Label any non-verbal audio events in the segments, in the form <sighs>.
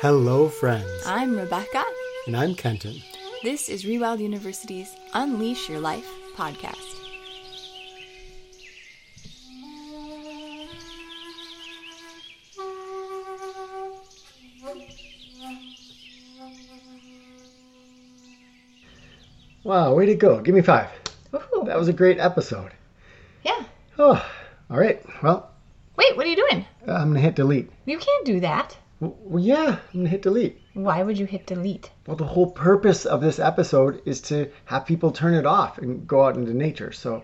Hello, friends. I'm Rebecca. And I'm Kenton. This is Rewild University's Unleash Your Life podcast. Wow, way to go. Give me five. Woohoo. That was a great episode. Yeah. Oh, all right. Well, Wait, what are you doing? I'm going to hit delete. You can't do that. Well, yeah, I'm to hit delete. Why would you hit delete? Well, the whole purpose of this episode is to have people turn it off and go out into nature. So,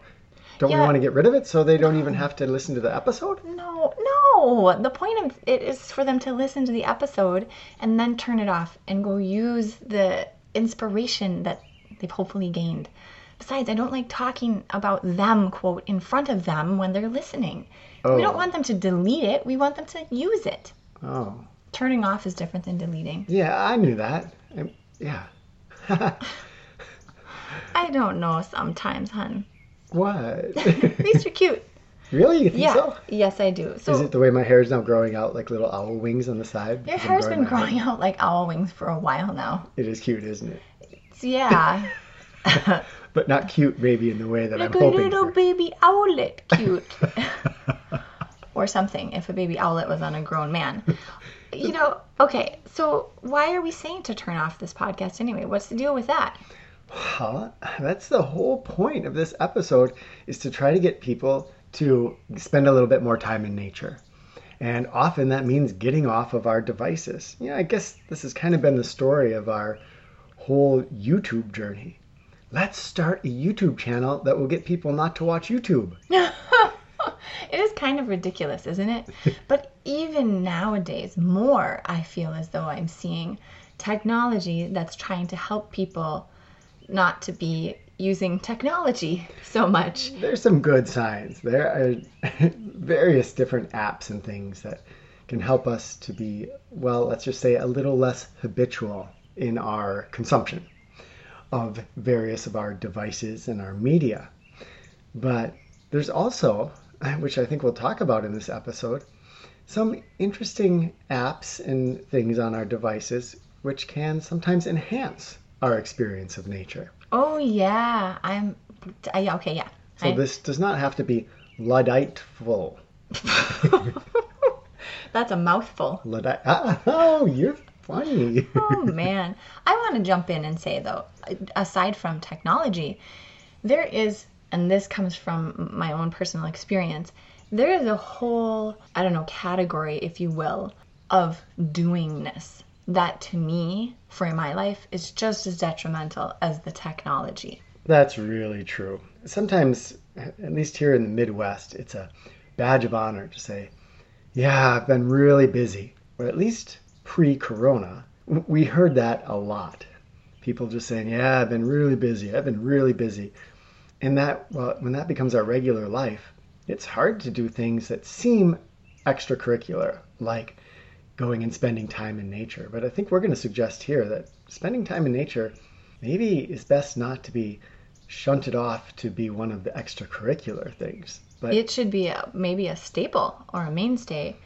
don't we want to get rid of it so they don't even have to listen to the episode? No, no. The point of it is for them to listen to the episode and then turn it off and go use the inspiration that they've hopefully gained. Besides, I don't like talking about them, quote, in front of them when they're listening. Oh. We don't oh. want them to delete it, we want them to use it. Oh, Turning off is different than deleting. yeah, I knew that. I- yeah. <laughs> I don't know sometimes, hun. what? At least you're cute. really? You think Yeah. so? Yes, I do. So Is it the way my hair is now growing out like little owl wings on the side? your hair's been my hair? growing out like owl wings for a while now. It is cute, isn't it? So yeah. <laughs> <laughs> But not cute, maybe in the way that like I'm hoping. Like a little for. baby owlet cute. or something if a baby owlet was on a grown man. You know, okay, so why are we saying to turn off this podcast anyway? What's the deal with that? Huh? That's the whole point of this episode is to try to get people to spend a little bit more time in nature. And often that means getting off of our devices. Yeah, I guess this has kind of been the story of our whole YouTube journey. Let's start a YouTube channel that will get people not to watch YouTube. <laughs> <laughs> It is kind of ridiculous, isn't it? <laughs> but even nowadays, more I feel as though I'm seeing technology that's trying to help people not to be using technology <laughs> so much. There's some good signs. There are various different apps and things that can help us to be, well, let's just say a little less habitual in our consumption of various of our devices and our media. But there's also, which I think we'll talk about in this episode, some interesting apps and things on our devices which can sometimes enhance our experience of nature. Oh yeah, I'm. Yeah, okay, yeah. So I- this does not have to be Ludditeful. <laughs> That's a mouthful. Luddite. Oh, you're funny. Oh man, I want to jump in and say though, aside from technology, there is, and this comes from my own personal experience, there is a whole, I don't know, category, if you will, of doingness that to me, for my life, is just as detrimental as the technology. That's really true. Sometimes, at least here in the Midwest, it's a badge of honor to say, Yeah, I've been really busy. Or at least pre corona, we heard that a lot. People just saying, Yeah, I've been really busy. I've been really busy. And that, well, when that becomes our regular life, it's hard to do things that seem extracurricular, like going and spending time in nature. But I think we're going to suggest here that spending time in nature maybe is best not to be shunted off to be one of the extracurricular things. But It should be a, maybe a staple or a mainstay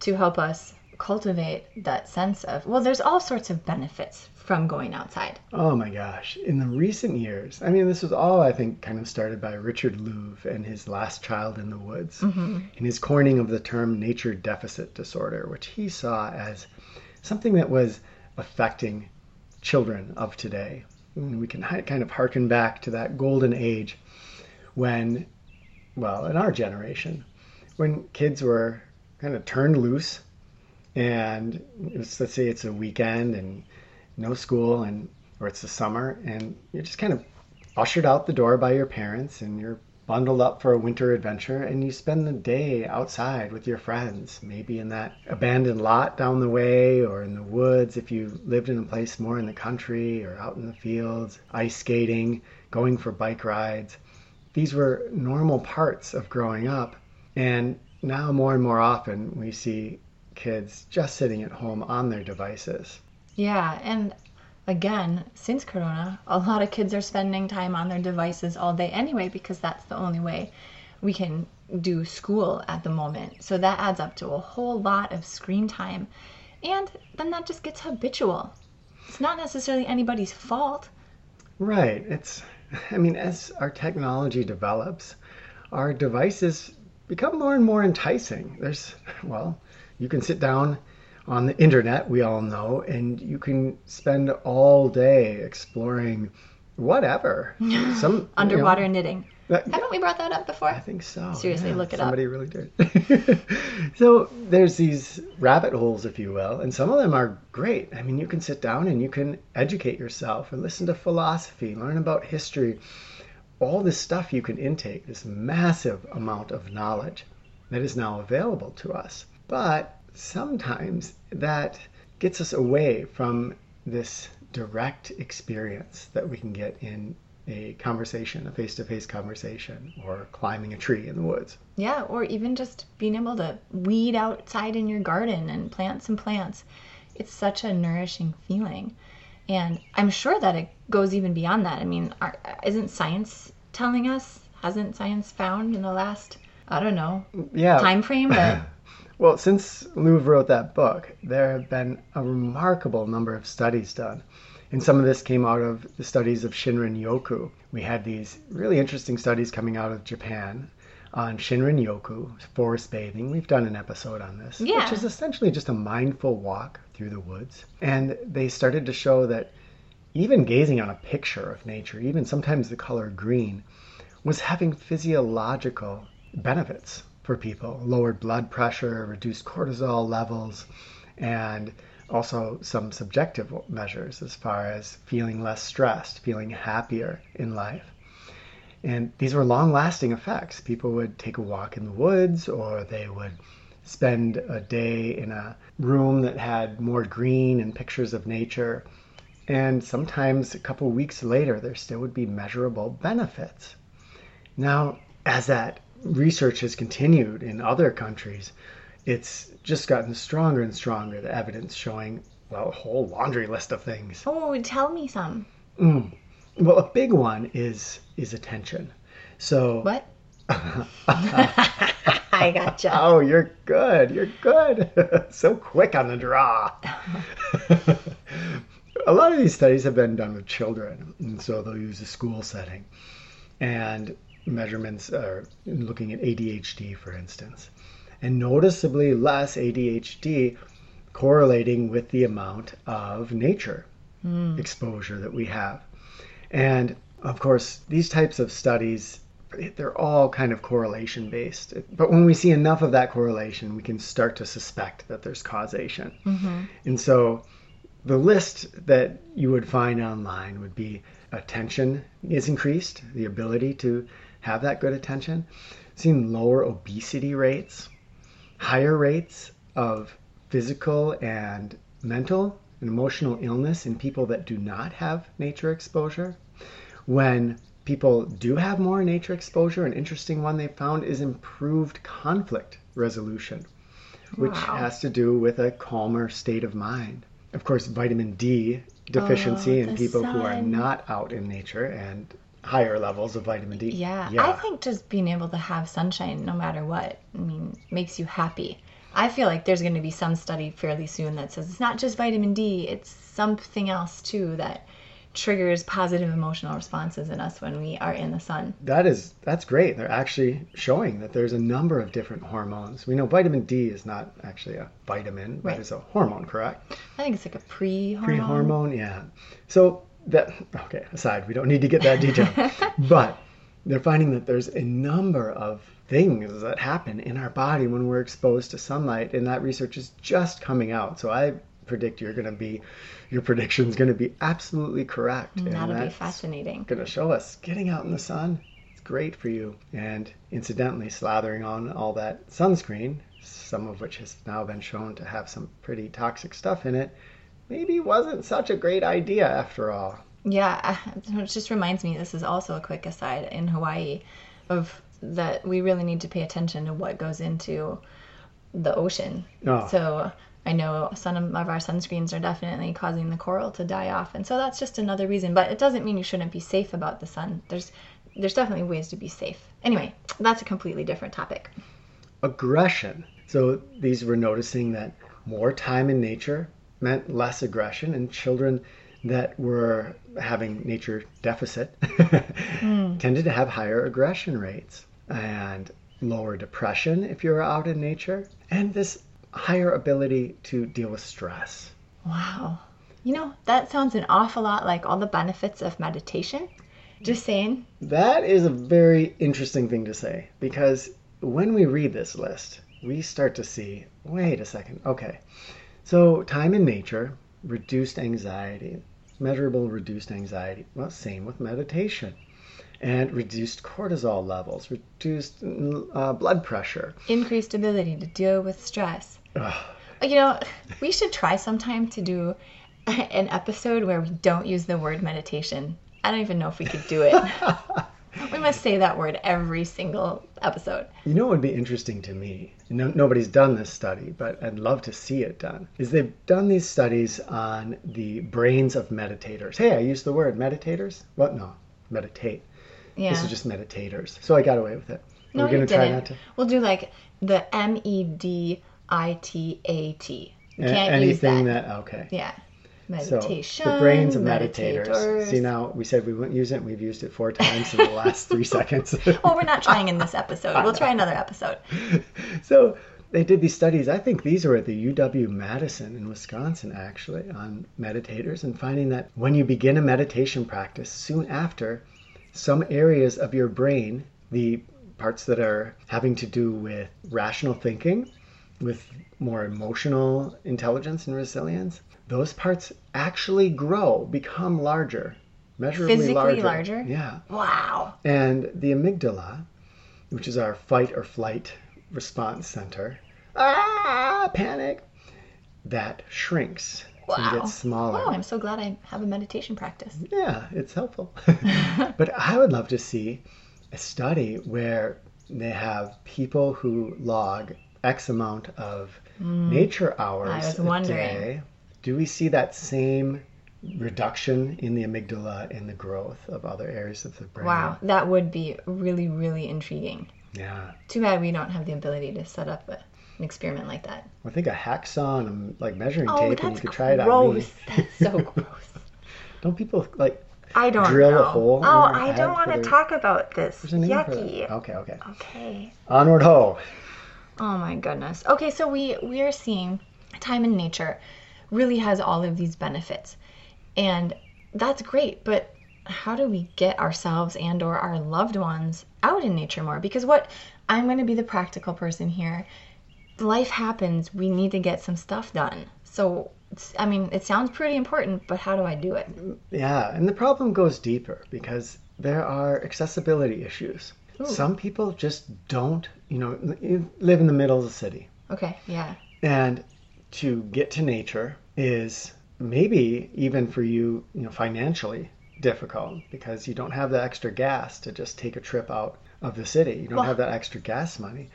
to help us cultivate that sense of, well, there's all sorts of benefits from going outside. oh my gosh, in the recent years, I mean, this was all I think kind of started by Richard Louv and his Last Child in the Woods, mm-hmm. and his coining of the term nature deficit disorder, which he saw as something that was affecting children of today. And we can kind of harken back to that golden age when, well, in our generation, when kids were kind of turned loose and it was, let's say it's a weekend and no school and or it's the summer and you're just kind of ushered out the door by your parents and you're bundled up for a winter adventure and you spend the day outside with your friends maybe in that abandoned lot down the way or in the woods if you lived in a place more in the country or out in the fields ice skating going for bike rides. These were normal parts of growing up and now more and more often we see kids just sitting at home on their devices Yeah, and again, since Corona, a lot of kids are spending time on their devices all day anyway because that's the only way we can do school at the moment. So that adds up to a whole lot of screen time. And then that just gets habitual. It's not necessarily anybody's fault. Right. It's, I mean, as our technology develops, our devices become more and more enticing. There's, well, you can sit down on the internet, we all know, and you can spend all day exploring whatever. <laughs> Some underwater you know, knitting. That, Haven't we brought that up before? I think so. Seriously, yeah, look it somebody up. Somebody really did. <laughs> so there's these rabbit holes, if you will, and some of them are great. I mean, you can sit down and you can educate yourself and listen to philosophy, learn about history, all this stuff you can intake, this massive amount of knowledge that is now available to us. But sometimes that gets us away from this direct experience that we can get in a conversation, a face to face conversation, or climbing a tree in the woods. Yeah, or even just being able to weed outside in your garden and plant some plants. It's such a nourishing feeling. And I'm sure that it goes even beyond that. I mean, are, isn't science telling us? Hasn't science found in the last, I don't know, yeah. time frame that <laughs> Well, since Louv wrote that book, there have been a remarkable number of studies done. And some of this came out of the studies of Shinrin Yoku. We had these really interesting studies coming out of Japan on Shinrin Yoku, forest bathing. We've done an episode on this, yeah. which is essentially just a mindful walk through the woods. And they started to show that even gazing on a picture of nature, even sometimes the color green, was having physiological benefits for people lowered blood pressure, reduced cortisol levels, and also some subjective measures as far as feeling less stressed, feeling happier in life. And these were long lasting effects. People would take a walk in the woods or they would spend a day in a room that had more green and pictures of nature. And sometimes a couple weeks later, there still would be measurable benefits. Now, as that research has continued in other countries, it's just gotten stronger and stronger. The evidence showing, well, a whole laundry list of things. Oh, tell me some. Mm. Well, a big one is is attention. So what? <laughs> I gotcha. Oh, you're good. You're good. <laughs> so quick on the draw. <laughs> a lot of these studies have been done with children, and so they'll use a school setting. And measurements are looking at ADHD, for instance, and noticeably less ADHD correlating with the amount of nature mm. exposure that we have. And of course, these types of studies, they're all kind of correlation based. But when we see enough of that correlation, we can start to suspect that there's causation. Mm-hmm. And so the list that you would find online would be attention is increased, the ability to have that good attention, seeing lower obesity rates, higher rates of physical and mental and emotional illness in people that do not have nature exposure. When people do have more nature exposure, an interesting one they found is improved conflict resolution, which wow. has to do with a calmer state of mind. Of course, vitamin D deficiency oh, in people sun. who are not out in nature and higher levels of vitamin D. Yeah. yeah. I think just being able to have sunshine no matter what, I mean, makes you happy. I feel like there's going to be some study fairly soon that says it's not just vitamin D, it's something else too that triggers positive emotional responses in us when we are in the sun. That is that's great. They're actually showing that there's a number of different hormones. We know vitamin D is not actually a vitamin, but it's a hormone, correct? I think it's like a pre-hormone. Pre-hormone, yeah. So that okay aside we don't need to get that detail. <laughs> But they're finding that there's a number of things that happen in our body when we're exposed to sunlight and that research is just coming out. So i predict you're going to be your prediction is going to be absolutely correct that'll be fascinating. going to show us getting out in the sun. It's great for you. And incidentally slathering on all that sunscreen some of which has now been shown to have some pretty toxic stuff in it maybe wasn't such a great idea after all. Yeah, <laughs> it just reminds me, this is also a quick aside in Hawaii, of that we really need to pay attention to what goes into the ocean. Oh. So I know some of our sunscreens are definitely causing the coral to die off, and so that's just another reason. But it doesn't mean you shouldn't be safe about the sun. There's there's definitely ways to be safe. Anyway, that's a completely different topic. Aggression. So these were noticing that more time in nature meant less aggression, and children that were having nature deficit <laughs> hmm. tended to have higher aggression rates and lower depression if you're out in nature, and this higher ability to deal with stress. Wow. You know, that sounds an awful lot like all the benefits of meditation. Just saying. That is a very interesting thing to say because when we read this list, we start to see wait a second, okay. So, time in nature, reduced anxiety, measurable reduced anxiety. Well, same with meditation. And reduced cortisol levels, reduced uh, blood pressure, Increased ability to deal with stress. Ugh. You know, we should try sometime to do <laughs> an episode where we don't use the word meditation. I don't even know if we could do it. <laughs> we must say that word every single episode. You know what would be interesting to me? No, nobody's done this study, but I'd love to see it done. Is they've done these studies on the brains of meditators. Hey, I used the word meditators. What? No, meditate. Yeah. This is just meditators. So I got away with it. no, We're you gonna try didn't. to. We'll do like the M E D I T A T. We can't use that. that. Okay. Yeah. So Meditation. the brains of meditators. meditators. See now, we said we wouldn't use it. and We've used it four times in the <laughs> last three seconds. <laughs> well, we're not trying in this episode. We'll try another episode. <laughs> so they did these studies. I think these were at the UW Madison in Wisconsin, actually, on meditators, and finding that when you begin a meditation practice, soon after, some areas of your brain, the parts that are having to do with rational thinking, with more emotional intelligence and resilience, those parts actually grow, become larger, measurably Physically larger. larger? Yeah. Wow. And the amygdala, which is our fight or flight response center, ah, panic, that shrinks and Wow. gets smaller. Oh, I'm so glad I have a meditation practice. Yeah, it's helpful. <laughs> but I would love to see a study where they have people who log X amount of hmm. nature hours. I was a wondering. day. Do we see that same reduction in the amygdala in the growth of other areas of the brain? Wow, that would be really, really intriguing. Yeah. Too bad we don't have the ability to set up a, an experiment like that. I think a hacksaw and a, like measuring Oh, tape, and you could try it on me. gross. <laughs> That's so gross. <laughs> Don't people like I don't drill know. a hole? Oh, I don't want to their- talk about this. There's a name for that. Yucky. Okay, okay. Okay. Onward ho. Oh my goodness. Okay, so we we are seeing time in nature really has all of these benefits. And that's great, but how do we get ourselves and or our loved ones out in nature more? Because what I'm going to be the practical person here. Life happens, we need to get some stuff done. So I mean, it sounds pretty important, but how do I do it? Yeah, and the problem goes deeper because there are accessibility issues. Some people just don't, you know, you live in the middle of the city. Okay, yeah. And to get to nature is maybe even for you, you know, financially difficult because you don't have the extra gas to just take a trip out of the city. You don't Well- have that extra gas money.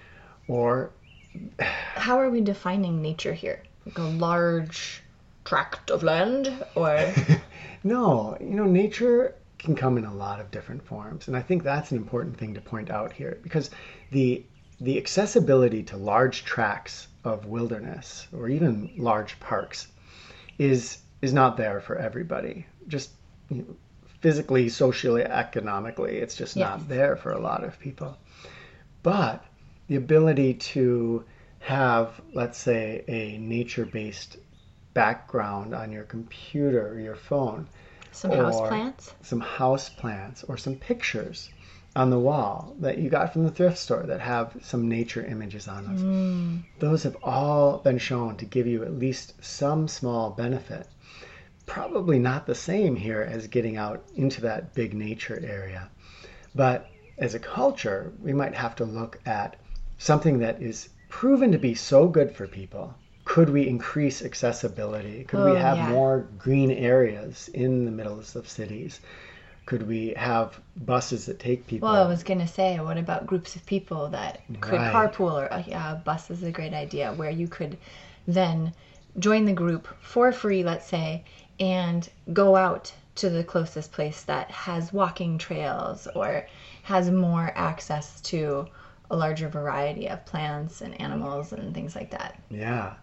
Or <sighs> How are we defining nature here? Like a large tract of land or <laughs> no, you know, nature can come in a lot of different forms. And I think that's an important thing to point out here because the the accessibility to large tracts of wilderness or even large parks is is not there for everybody. Just you know, physically, socially, economically, it's just Yes. not there for a lot of people. But the ability to have, let's say, a nature-based background on your computer or your phone, some house plants? some house plants or some pictures on the wall that you got from the thrift store that have some nature images on them. Hmm. Those have all been shown to give you at least some small benefit. Probably not the same here as getting out into that big nature area. But as a culture, we might have to look at something that is proven to be so good for people. Could we increase accessibility? Could Oh, we have yeah. more green areas in the middles of cities? Could we have buses that take people? Well, I was gonna say, what about groups of people that could Right. carpool, or uh, yeah, a bus is a great idea, where you could then join the group for free, let's say, and go out to the closest place that has walking trails or has more access to a larger variety of plants and animals and things like that. Yeah.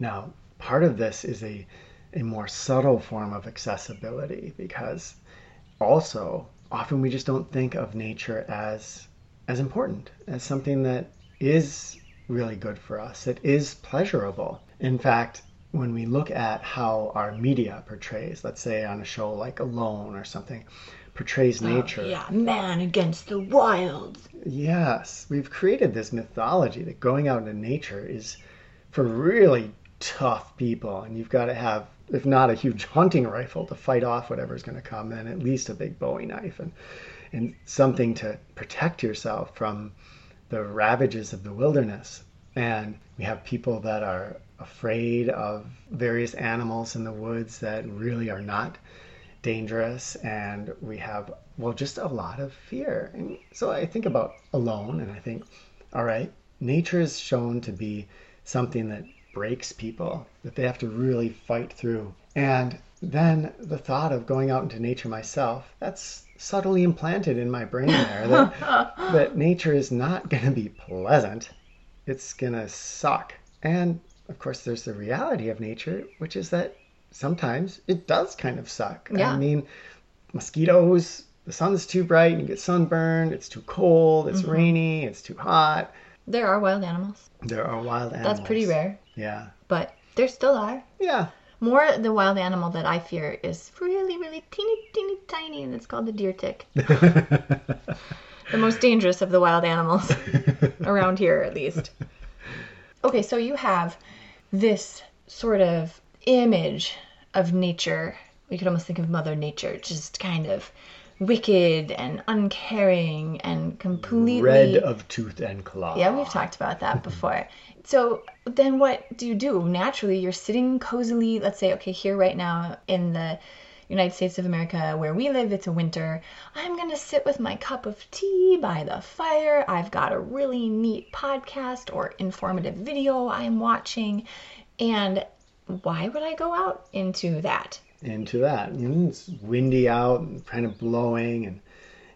Now, part of this is a, a more subtle form of accessibility because also often we just don't think of nature as as important, as something that is really good for us, that is pleasurable. In fact, when we look at how our media portrays, let's say on a show like Alone or something, portrays oh, nature. Oh, yeah, man against the wild. Yes, we've created this mythology that going out into nature is for really tough people, and you've got to have, if not a huge <laughs> hunting rifle to fight off whatever's going to come, then at least a big Bowie knife and and something to protect yourself from the ravages of the wilderness. And we have people that are afraid of various animals in the woods that really are not dangerous. And we have, well, just a lot of fear. And so I think about alone and I think, all right, nature is shown to be something that breaks people, that they have to really fight through. And then the thought of going out into nature myself, that's subtly implanted in my brain there that, <laughs> that nature is not going to be pleasant. It's going to suck. And of course, there's the reality of nature, which is that sometimes it does kind of suck. Yeah. I mean, mosquitoes, the sun's too bright, and you get sunburned, it's too cold, it's mm-hmm. rainy, it's too hot. There are wild animals. There are wild animals. That's pretty rare, Yeah. but there still are. Yeah. More the wild animal that I fear is really, really teeny, teeny, tiny, and it's called the deer tick. <laughs> the most dangerous of the wild animals <laughs> around here, at least. Okay, so you have this sort of image of nature. We could almost think of Mother Nature, just kind of wicked and uncaring and completely Red of tooth and claw. yeah, we've talked about that before. <laughs> So then what do you do? Naturally, you're sitting cozily, let's say, okay, here right now in the United States of America where we live, it's a winter. I'm going to sit with my cup of tea by the fire. I've got a really neat podcast or informative video I'm watching. And why would I go out into that? Into that. You know, it's windy out and kind of blowing, and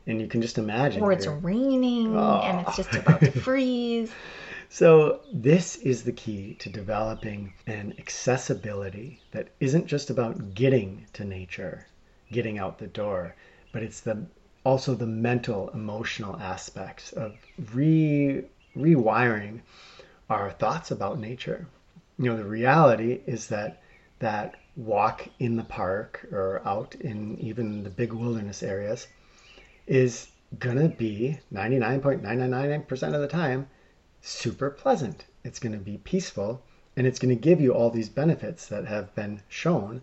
and you can just imagine. Or it's you're- raining and it's just about to <laughs> freeze. So this is the key to developing an accessibility that isn't just about getting to nature, getting out the door, but it's the also the mental, emotional aspects of re rewiring our thoughts about nature. You know, the reality is that that walk in the park or out in even the big wilderness areas is gonna be 99.999% of the time super pleasant. It's going to be peaceful and it's going to give you all these benefits that have been shown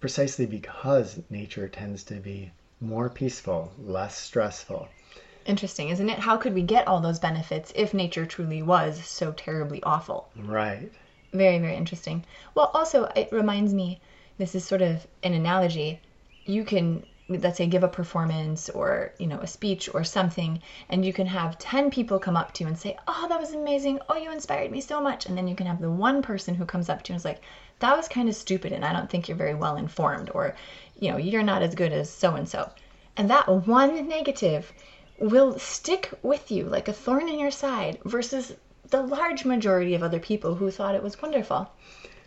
precisely because nature tends to be more peaceful, less stressful. Interesting, isn't it? How could we get all those benefits if nature truly was so terribly awful? Right. Very, very interesting. Well, also, it reminds me this is sort of an analogy. You can, let's say, give a performance or, you know, a speech or something, and you can have 10 people come up to you and say, Oh, that was amazing. Oh, you inspired me so much. And then you can have the one person who comes up to you and is like, That was kind of stupid, and I don't think you're very well informed, or, you know, you're not as good as so and so. And that one negative will stick with you like a thorn in your side versus the large majority of other people who thought it was wonderful.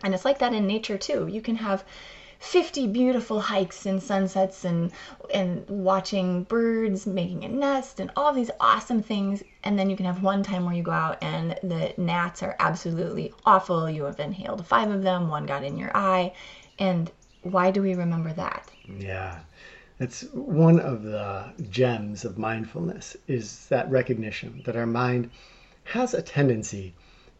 And it's like that in nature too. You can have 50 beautiful hikes and sunsets and and watching birds making a nest and all these awesome things and then you can have one time where you go out and the gnats are absolutely awful. You have inhaled 5 of them, one got in your eye. And why do we remember that? Yeah. That's one of the gems of mindfulness is that recognition that our mind has a tendency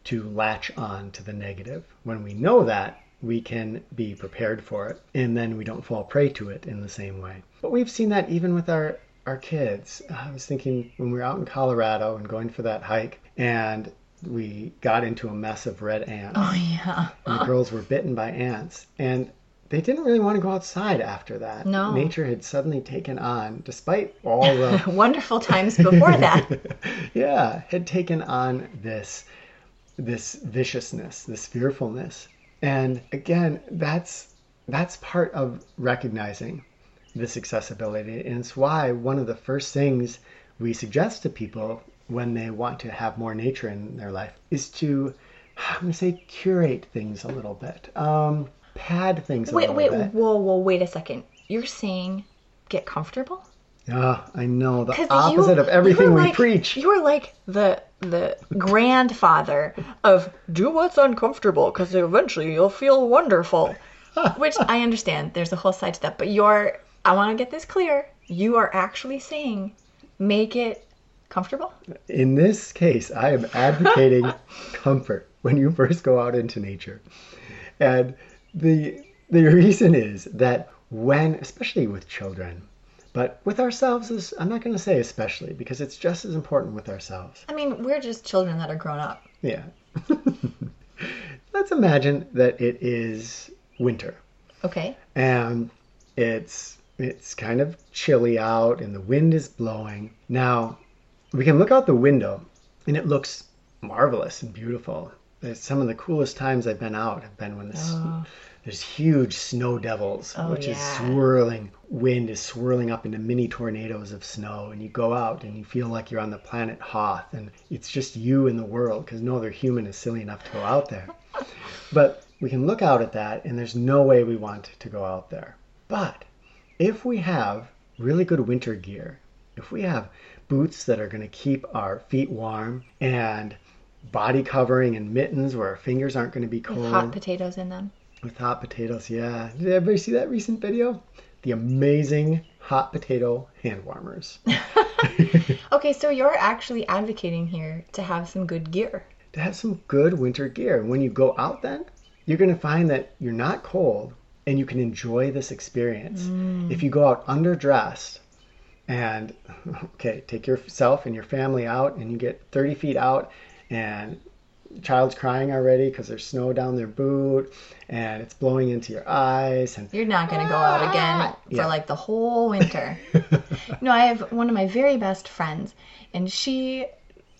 to latch on to the negative. When we know that, we can be prepared for it and then we don't fall prey to it in the same way. But we've seen that even with our our kids. I was thinking when we were out in Colorado and going for that hike and we got into a mess of red ants. Oh yeah. And the girls were bitten by ants and they didn't really want to go outside after that. No. Nature had suddenly taken on, despite all the <laughs> Wonderful times before that. <laughs> yeah, had taken on this this viciousness, this fearfulness. And again, that's that's part of recognizing this accessibility. And it's why one of the first things we suggest to people when they want to have more nature in their life is to I'm to say curate things a little bit. Um, pad things Wait, wait, bit. whoa, whoa, wait a second. You're saying get comfortable? Ah, I know the opposite you- of everything we like- preach. You're like the the grandfather of do what's uncomfortable because eventually you'll feel wonderful. <laughs> Which I understand. There's a whole side to that, but you're. I want to get this clear. You are actually saying make it comfortable. In this case, I am advocating <laughs> comfort when you first go out into nature. And the the reason is that when especially with children, but with ourselves is I'm not going to say especially because it's just as important with ourselves. I mean, we're just children that are grown up. Yeah. <laughs> Let's imagine that it is winter Okay. and it's it's kind of chilly out and the wind is blowing. Now, we can look out the window and it looks marvelous and beautiful. It's some of the coolest times I've been out have been when this, oh. There's huge snow devils, Oh, which is swirling. Wind is swirling up into mini tornadoes of snow, and you go out and you feel like you're on the planet Hoth, and it's just you in the world because no other human is silly enough to go out there. <laughs> But we can look out at that, and there's no way we want to go out there. But if we have really good winter gear, if we have boots that are going to keep our feet warm and body covering and mittens where our fingers aren't going to be cold With hot potatoes in them. With hot potatoes, yeah. Did everybody see that recent video? The amazing hot potato hand warmers. <laughs> Okay, so you're actually advocating here to have some good gear. to have some good winter gear. When you go out, then you're going to find that you're not cold and you can enjoy this experience. Mm. If you go out underdressed and, <laughs> okay, take yourself and your family out and you get 30 feet out and child's crying already because there's snow down their boot and it's blowing into your eyes and You're not going to go out again ah! for Yeah. like the whole winter. <laughs> no, I have one of my very best friends, and she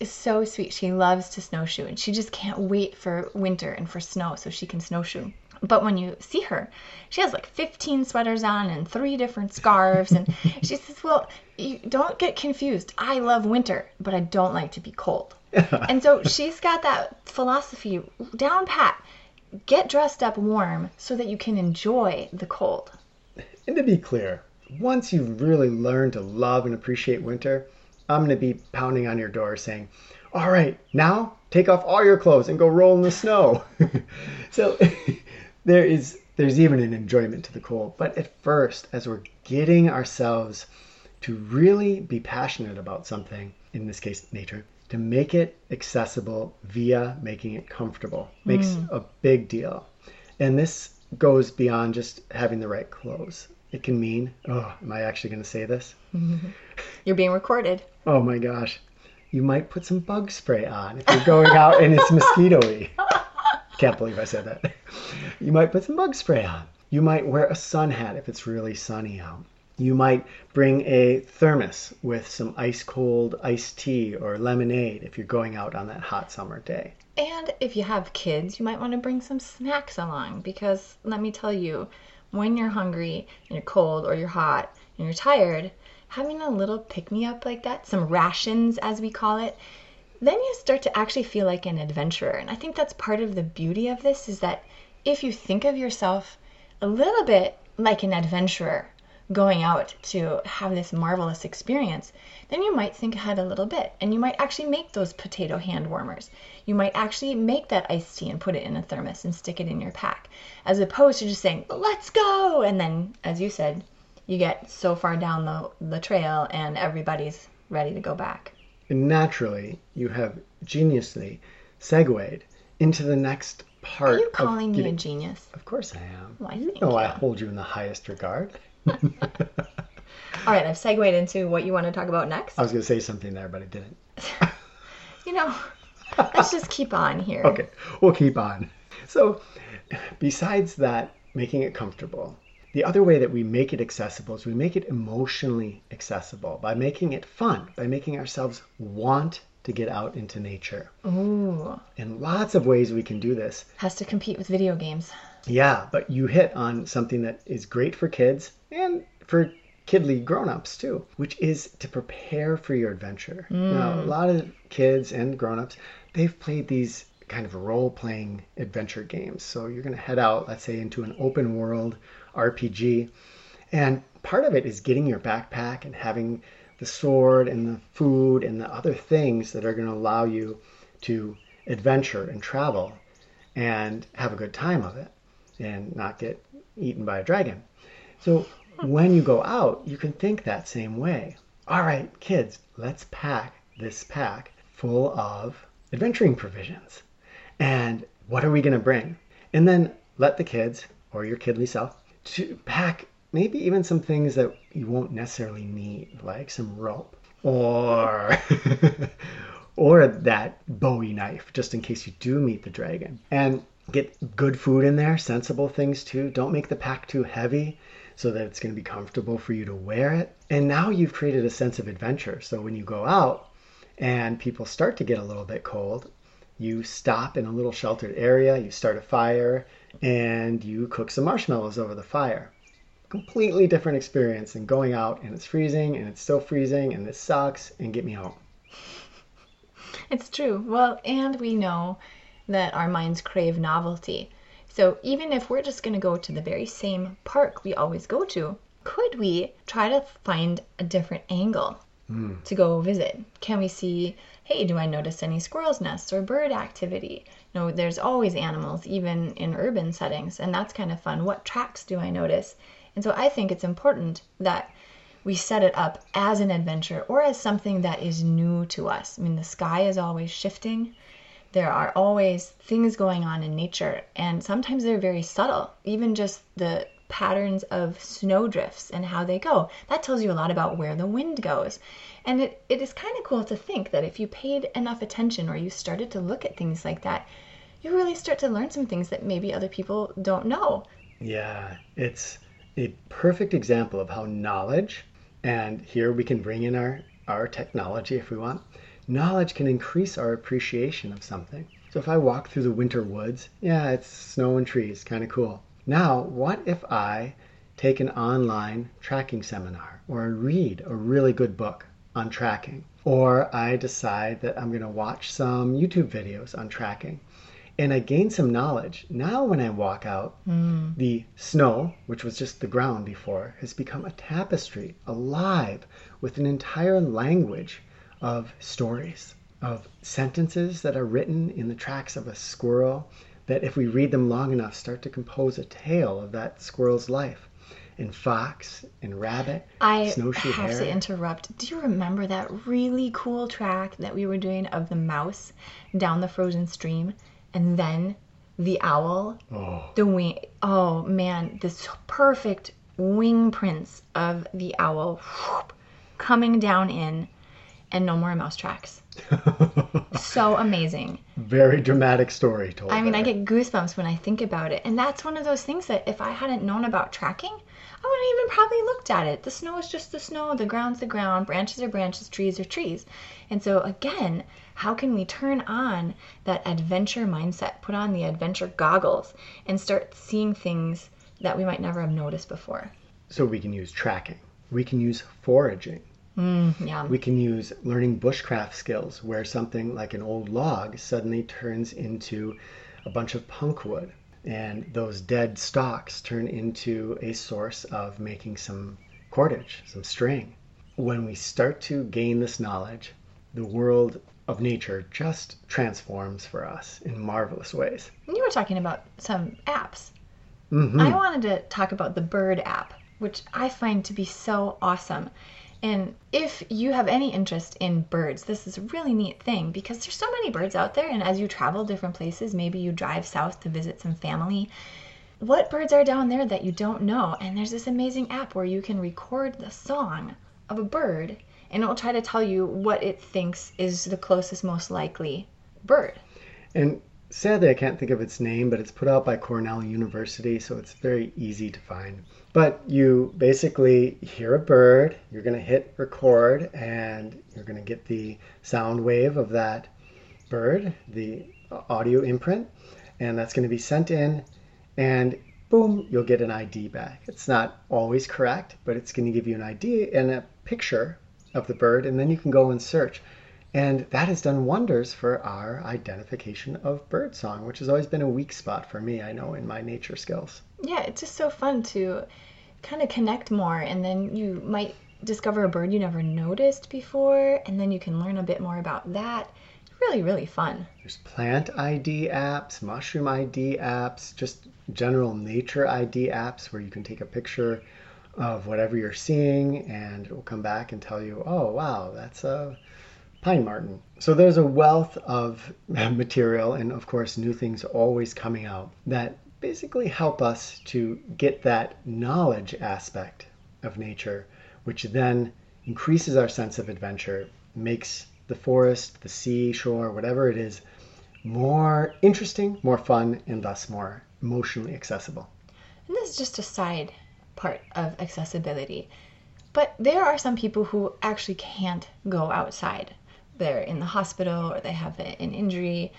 is so sweet. She loves to snowshoe, and she just can't wait for winter and for snow so she can snowshoe. But when you see her, she has like 15 sweaters on and three different scarves. And <laughs> she says, Well, you don't get confused. I love winter, but I don't like to be cold. <laughs> and so she's got that philosophy down pat. Get dressed up warm so that you can enjoy the cold. And to be clear, once you've really learned to love and appreciate winter, I'm going to be pounding on your door saying, All right, now take off all your clothes and go roll in the snow. <laughs> so <laughs> there is there's even an enjoyment to the cold. But at first, as we're getting ourselves to really be passionate about something, in this case, nature, to make it accessible via making it comfortable makes hmm. a big deal. And this goes beyond just having the right clothes. It can mean, oh, am I actually going to say this? <laughs> You're being recorded. Oh my gosh. You might put some bug spray on if you're going out and it's <laughs> mosquito-y. Can't believe I said that. You might put some bug spray on. You might wear a sun hat if it's really sunny out. You might bring a thermos with some ice cold iced tea or lemonade if you're going out on that hot summer day. And if you have kids, you might want to bring some snacks along because let me tell you, when you're hungry and you're cold or you're hot and you're tired, having a little pick me up like that, some rations as we call it, then you start to actually feel like an adventurer. And I think that's part of the beauty of this is that if you think of yourself a little bit like an adventurer going out to have this marvelous experience, then you might think ahead a little bit and you might actually make those potato hand warmers. You might actually make that iced tea and put it in a thermos and stick it in your pack, as opposed to just saying, let's go. And then, as you said, you get so far down the, the trail and everybody's ready to go back. And naturally, you have geniusly segued into the next part. Are you calling me a genius? Of course I am. Why, you thank know I hold you in the highest regard. All right, I've segued into what you want to talk about next. I was going to say something there, but I didn't. <laughs> You know, let's just keep on here. Okay, we'll keep on. So, besides that, making it comfortable, the other way that we make it accessible is we make it emotionally accessible by making it fun, by making ourselves want to get out into nature. Ooh, And lots of ways we can do this. has to compete with video games. Yeah, but you hit on something that is great for kids and for kidly grown-ups too, which is to prepare for your adventure. Hmm. Now, a lot of kids and grown-ups, they've played these kind of role playing adventure games. So you're going to head out, let's say, into an open world RPG. And part of it is getting your backpack and having the sword and the food and the other things that are going to allow you to adventure and travel and have a good time of it and not get eaten by a dragon. So when you go out, you can think that same way. All right, kids, let's pack this pack full of adventuring provisions. And what are we going to bring? And then let the kids or your kidly self to pack maybe even some things that you won't necessarily need, like some rope or <laughs> or that Bowie knife, just in case you do meet the dragon. And get good food in there, sensible things too. Don't make the pack too heavy so that it's going to be comfortable for you to wear it. And now you've created a sense of adventure. So when you go out and people start to get a little bit cold, you stop in a little sheltered area, you start a fire, and you cook some marshmallows over the fire. Completely different experience than going out and it's freezing and it's still freezing and this sucks and get me home. It's true. Well, and we know that our minds crave novelty. So even if we're just going to go to the very same park we always go to, could we try to find a different angle Mm. to go visit? Can we see, hey, do I notice any squirrels' nests or bird activity? You know, there's always animals, even in urban settings, and that's kind of fun. What tracks do I notice? And so I think it's important that we set it up as an adventure or as something that is new to us. I mean, the sky is always shifting. There are always things going on in nature, and sometimes they're very subtle. Even just the patterns of snowdrifts and how they go. That tells you a lot about where the wind goes. And it, it is kind of cool to think that if you paid enough attention or you started to look at things like that, you really start to learn some things that maybe other people don't know. Yeah, it's a perfect example of how knowledge, and here we can bring in our, our technology if we want, knowledge can increase our appreciation of something. So if I walk through the winter woods, yeah, it's snow and trees, kind of cool. Now, what if I take an online tracking seminar or I read a really good book on tracking? Or I decide that I'm going to watch some YouTube videos on tracking and I gain some knowledge. Now, when I walk out, mm. the snow, which was just the ground before, has become a tapestry, alive with an entire language of stories, of sentences that are written in the tracks of a squirrel that, if we read them long enough, start to compose a tale of that squirrel's life. And fox and rabbit, snowshoe hare. I snowshoe have hare. to interrupt. Do you remember that really cool track that we were doing of the mouse down the frozen stream? And then the owl, oh, the wing. Oh man, this perfect wing prints of the owl whoop, coming down in, and no more mouse tracks. <laughs> So amazing. very dramatic story told. I mean, I get goosebumps when I think about it. And that's one of those things that if I hadn't known about tracking, I wouldn't even probably looked at it. The snow is just the snow, the ground's the ground, branches are branches, trees are trees. And so, again, how can we turn on that adventure mindset, put on the adventure goggles, and start seeing things that we might never have noticed before? So we can use tracking. We can use foraging. Mm, yeah. We can use learning bushcraft skills where something like an old log suddenly turns into a bunch of punk wood. And those dead stalks turn into a source of making some cordage, some string. When we start to gain this knowledge, the world of nature just transforms for us in marvelous ways. You were talking about some apps. Mhm. I wanted to talk about the Bird app, which I find to be so awesome. And if you have any interest in birds, this is a really neat thing because there's so many birds out there. And as you travel different places, maybe you drive south to visit some family. What birds are down there that you don't know? And there's this amazing app where you can record the song of a bird and it will try to tell you what it thinks is the closest, most likely bird. And sadly, I can't think of its name, but it's put out by Cornell University, so it's very easy to find. But you basically hear a bird, you're going to hit record, and you're going to get the sound wave of that bird, the audio imprint, and that's going to be sent in, and boom, you'll get an ID back. It's not always correct, but it's going to give you an ID and a picture of the bird, and then you can go and search. And that has done wonders for our identification of birdsong, which has always been a weak spot for me, I know, in my nature skills. Yeah, it's just so fun to kind of connect more, and then you might discover a bird you never noticed before, and then you can learn a bit more about that. Really, really fun. There's plant ID apps, mushroom ID apps, just general nature ID apps where you can take a picture of whatever you're seeing and it will come back and tell you, oh, wow, that's a pine marten. So there's a wealth of <laughs> material and, of course, new things always coming out that basically help us to get that knowledge aspect of nature, which then increases our sense of adventure, makes the forest, the sea, shore, whatever it is, more interesting, more fun, and thus more emotionally accessible. And this is just a side part of accessibility. But there are some people who actually can't go outside. They're in the hospital or they have an injury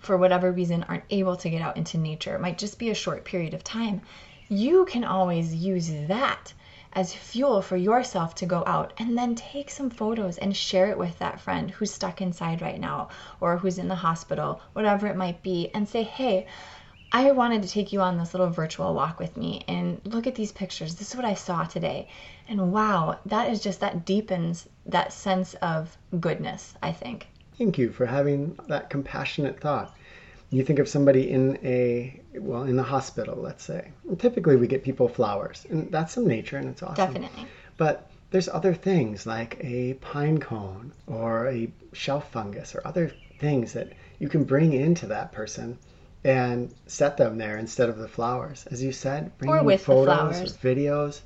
for whatever reason aren't able to get out into nature. It might just be a short period of time. You can always use that as fuel for yourself to go out and then take some photos and share it with that friend who's stuck inside right now or who's in the hospital, whatever it might be, and say, hey, I wanted to take you on this little virtual walk with me and look at these pictures. This is what I saw today. And wow, that is just, that deepens that sense of goodness, I think. Thank you for having that compassionate thought. You think of somebody in a well in the hospital, let's say. And typically, we get people flowers, and that's some nature, and it's awesome. Definitely. But there's other things like a pine cone or a shelf fungus or other things that you can bring into that person and set them there instead of the flowers, as you said. Bring or with photos the flowers. or videos.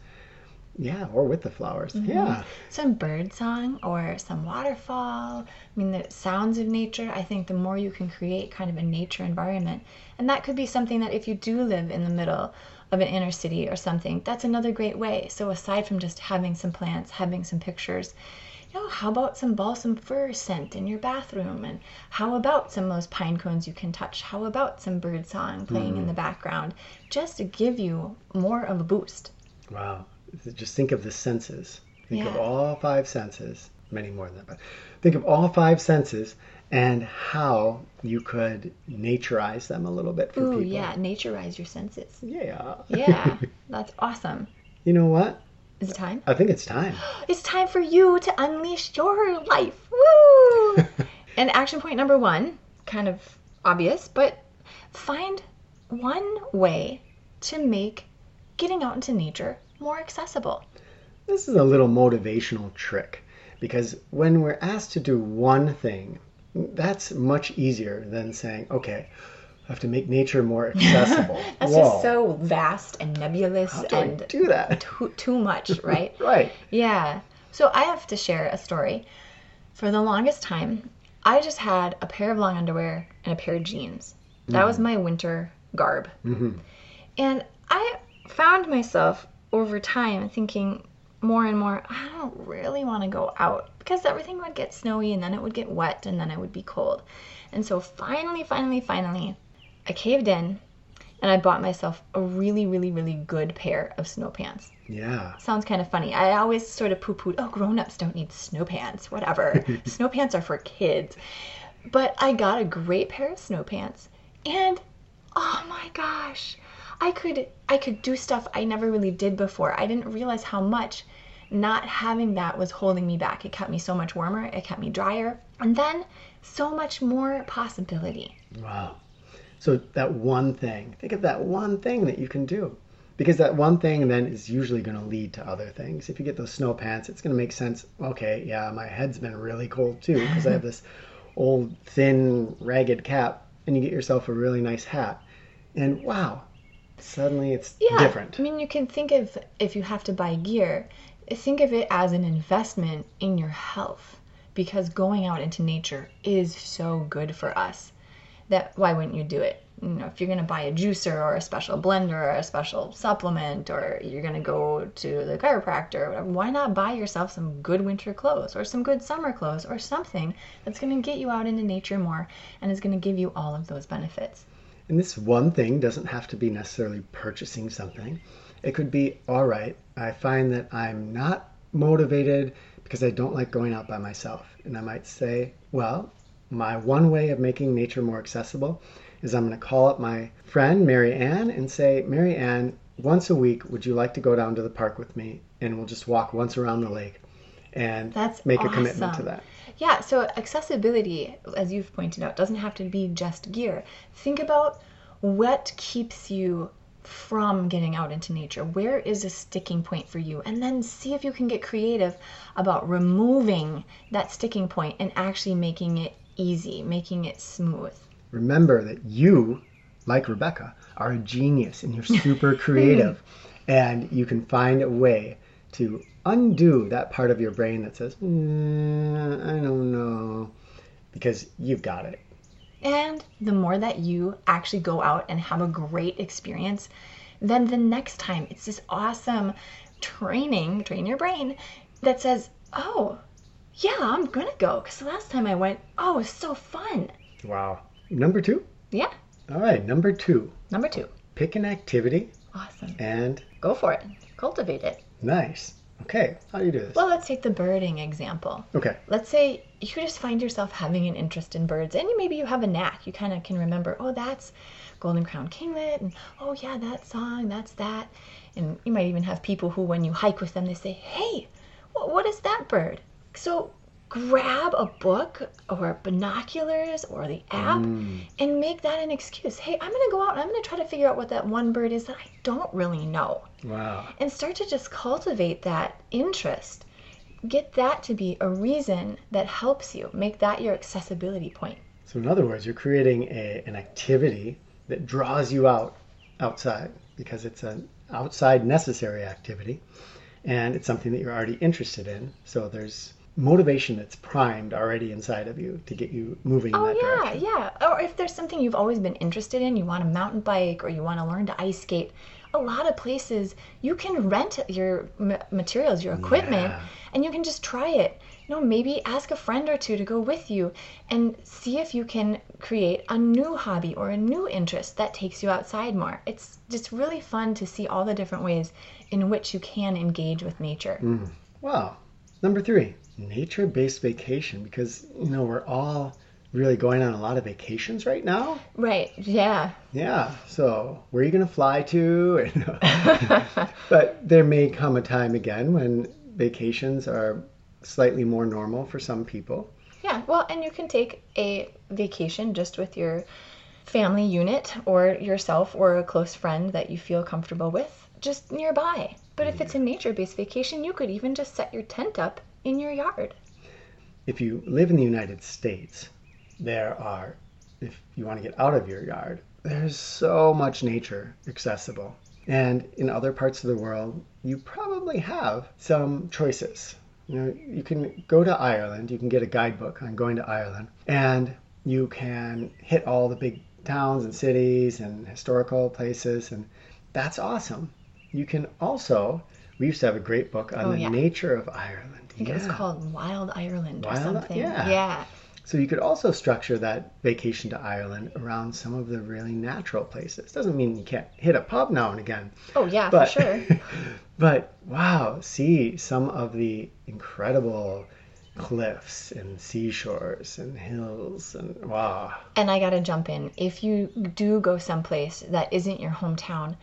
Yeah, or with the flowers. Mm-hmm. Yeah. Some bird song or some waterfall. I mean, the sounds of nature. I think the more you can create kind of a nature environment, and that could be something that if you do live in the middle of an inner city or something, that's another great way. So aside from just having some plants, having some pictures, you know, how about some balsam fir scent in your bathroom? And how about some of those pine cones you can touch? How about some bird song playing mm. in the background? Just to give you more of a boost. Wow just think of the senses. Think yeah. of all five senses, many more than that, but think of all five senses and how you could naturize them a little bit for Ooh, people. yeah, naturize your senses. Yeah. yeah, <laughs> that's awesome. You know what? Is it time? I think it's time. <gasps> It's time for you to unleash your life. Woo! <laughs> and action point number one, kind of obvious, but find one way to make getting out into nature more accessible. This is a little motivational trick because when we're asked to do one thing, that's much easier than saying, okay, have to make nature more <laughs> accessible. that's Whoa. just so vast and nebulous How do and I do that. <laughs> Too, too much, <laughs> right? right. Yeah. So I have to share a story. For the longest time, I just had a pair of long underwear and a pair of jeans. That mm-hmm. was my winter garb. Mm-hmm. And I found myself over time thinking more and more, I don't really want to go out because everything would get snowy and then it would get wet and then it would be cold. And so finally, finally, finally, I caved in and I bought myself a really, really, really good pair of snow pants. Yeah. Sounds kind of funny. I always sort of poo pooed, oh, grown ups don't need snow pants, whatever. <laughs> snow pants are for kids. But I got a great pair of snow pants and oh my gosh, I could I could do stuff I never really did before. I didn't realize how much not having that was holding me back. It kept me so much warmer, it kept me drier, and then so much more possibility. Wow. So that one thing, think of that one thing that you can do. Because that one thing then is usually going to lead to other things. If you get those snow pants, it's going to make sense. Okay, yeah, my head's been really cold too because I have this <laughs> old thin ragged cap and you get yourself a really nice hat. And wow, Suddenly it's yeah, different. I mean, you can think of if you have to buy gear, think of it as an investment in your health because going out into nature is so good for us. That why wouldn't you do it? You know, if you're going to buy a juicer or a special blender or a special supplement or you're going to go to the chiropractor or whatever, why not buy yourself some good winter clothes or some good summer clothes or something that's going to get you out into nature more and is going to give you all of those benefits? And this one thing doesn't have to be necessarily purchasing something. It could be, all right, I find that I'm not motivated because I don't like going out by myself. And I might say, well, my one way of making nature more accessible is I'm going to call up my friend Mary Ann and say, Mary Ann, once a week, would you like to go down to the park with me and we'll just walk once around the lake and That's make a commitment to that? Yeah, so accessibility, as you've pointed out, doesn't have to be just gear. Think about what keeps you from getting out into nature. Where is a sticking point for you? And then see if you can get creative about removing that sticking point and actually making it easy, making it smooth. remember that you, like Rebecca, are a genius and you're super <laughs> creative. and you can find a way to undo that part of your brain that says, "Mm, I don't know, because you've got it. And the more that you actually go out and have a great experience, then the next time it's this awesome training, train your brain that says, oh, yeah, I'm gonna go. Because the last time I went, oh, it was so fun. Wow. Number two? Yeah, All right, number two. number two. Pick an activity Awesome. and Go for it. Cultivate it. nice. Okay, how do you do this? Well, let's take the birding example. okay, let's say you just find yourself having an interest in birds and maybe you have a knack you kind of can remember oh that's golden crown kinglet and oh yeah that song that's that and you might even have people who when you hike with them they say hey what, what is that bird so grab a book or binoculars or the app mm. and make that an excuse hey i'm going to go out and i'm going to try to figure out what that one bird is that i don't really know wow. and start to just cultivate that interest. Get that to be a reason that helps you. Make that your accessibility point. So, in other words, you're creating a, an activity that draws you out outside because it's an outside necessary activity and it's something that you're already interested in. So, there's motivation that's primed already inside of you to get you moving in Oh that yeah, direction. yeah. Or if there's something you've always been interested in, you want to mountain bike or you want to learn to ice skate. A lot of places you can rent your m- materials, your equipment, Yeah. and you can just try it. You know, maybe ask a friend or two to go with you and see if you can create a new hobby or a new interest that takes you outside more. It's just really fun to see all the different ways in which you can engage with nature. Mm. Wow. Number three, nature based vacation because, you know, we're all really going on a lot of vacations right now. Right, yeah. Yeah. So, where are you going to fly to? <laughs> <laughs> but there may come a time again when vacations are slightly more normal for some people. Yeah, well, and you can take a vacation just with your family unit or yourself or a close friend that you feel comfortable with just nearby. But if it's a mm-hmm. nature based vacation, you could even just set your tent up in your yard. If you live in the United States, there are, if you want to get out of your yard, there's so much nature accessible. And in other parts of the world, you probably have some choices. You know, you can go to Ireland, you can get a guidebook on going to Ireland, and you can hit all the big towns and cities and historical places, and that's awesome. You can also, we used to have a great book on Oh, the yeah. nature of Ireland. I think it was called Wild Ireland or something. yeah. yeah. So you could also structure that vacation to Ireland around some of the really natural places. Doesn't mean you can't hit a pub now and again, Oh, yeah, but for sure. <laughs> but wow, see some of the incredible cliffs and seashores and hills and wow. And I gotta jump in. If you do go someplace that isn't your hometown,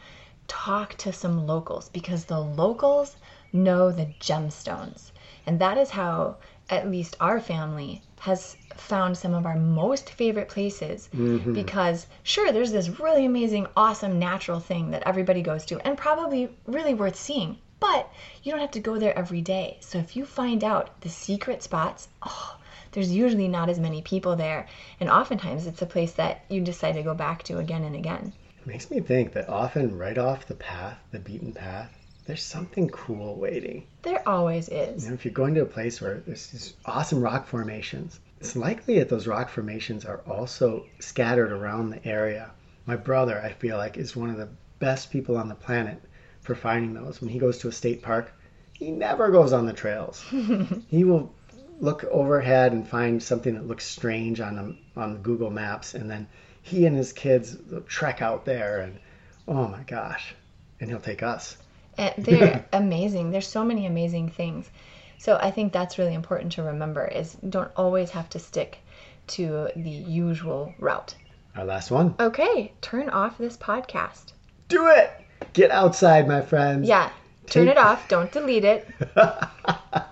talk to some locals because the locals know the gemstones. And that is how, at least our family, has found some of our most favorite places. Mm-hmm. Because, sure, there's this really amazing, awesome natural thing that everybody goes to and probably really worth seeing. But you don't have to go there every day. So if you find out the secret spots, oh, there's usually not as many people there. And oftentimes it's a place that you decide to go back to again and again. It makes me think that often right off the path, the beaten path, there's something cool waiting. There always You is. know, if you're going to a place where there's these awesome rock formations, it's likely that those rock formations are also scattered around the area. My brother, I feel like, is one of the best people on the planet for finding those. When he goes to a state park, he never goes on the trails. <laughs> he will look overhead and find something that looks strange on on Google Maps, and then he and his kids will trek out there, and oh my gosh, and he'll take us. And they're <laughs> amazing. There's so many amazing things. So I think that's really important to remember is don't always have to stick to the usual route. Our last one. Okay, turn off this podcast. Do it. Get outside, my friends. Yeah, turn Take- it off. Don't delete it. <laughs>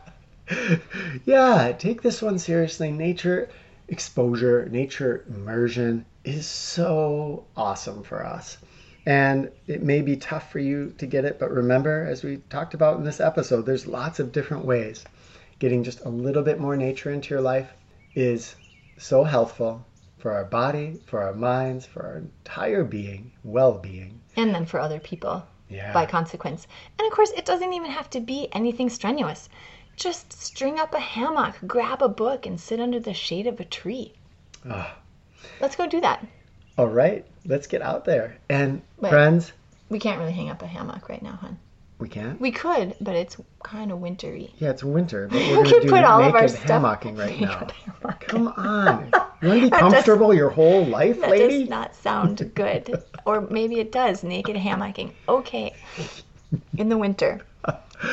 yeah, take this one seriously. Nature exposure, nature immersion is so awesome for us. And it may be tough for you to get it, but remember, as we talked about in this episode, there's lots of different ways. Getting just a little bit more nature into your life is so healthful for our body, for our minds, for our entire being, well being. And then for other people Yeah. by consequence. And of course, it doesn't even have to be anything strenuous. Just string up a hammock, grab a book, and sit under the shade of a tree. Ah. Let's go do that. All right, let's get out there. And Wait. friends, We can't really hang up a hammock right now, hon. we can't. We could, but it's kind of wintry. Yeah, it's winter, but <laughs> we're We gonna could do put all of naked our stuff. hammocking right <laughs> now. <laughs> Come on, you want to be That does- comfortable your whole life, That lady? does not sound good. or maybe it does. Naked hammocking. Okay. In the winter.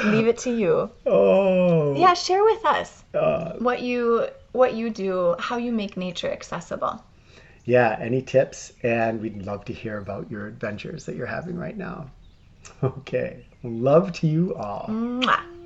Leave it to you. Oh, Yeah, share with us uh, what you what you do, how you make nature accessible. Yeah. Any tips? And we'd love to hear about your adventures that you're having right now. <laughs> Okay, love to you all. Mwah.